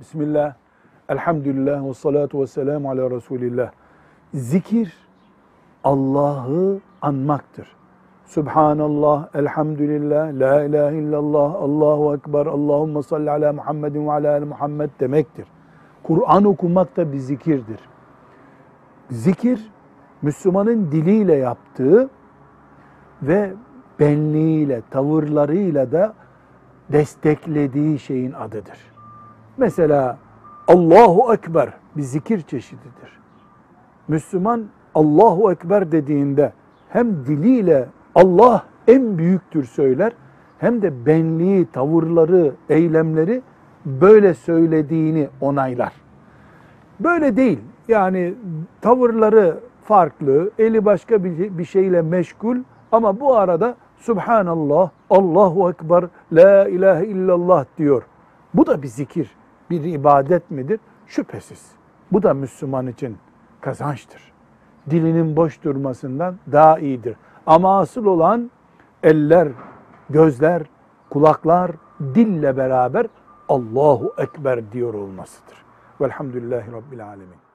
Bismillah, elhamdülillah ve salatu ve selamu ala Resulillah. Zikir Allah'ı anmaktır. Subhanallah, elhamdülillah, la ilahe illallah, Allahu Ekber, Allahümme salli ala Muhammedin ve ala Muhammed demektir. Kur'an okumak da bir zikirdir. Zikir, Müslümanın diliyle yaptığı ve benliğiyle, tavırlarıyla da desteklediği şeyin adıdır. Mesela Allahu Ekber bir zikir çeşididir. Müslüman Allahu Ekber dediğinde hem diliyle Allah en büyüktür söyler hem de benliği, tavırları, eylemleri böyle söylediğini onaylar. Böyle değil. Yani tavırları farklı, eli başka bir şeyle meşgul ama bu arada Subhanallah, Allahu Ekber, La ilahe illallah diyor. Bu da bir zikir, bir ibadet midir? Şüphesiz. Bu da Müslüman için kazançtır. Dilinin boş durmasından daha iyidir. Ama asıl olan eller, gözler, kulaklar, dille beraber Allahu Ekber diyor olmasıdır. Velhamdülillahi Rabbil Alemin.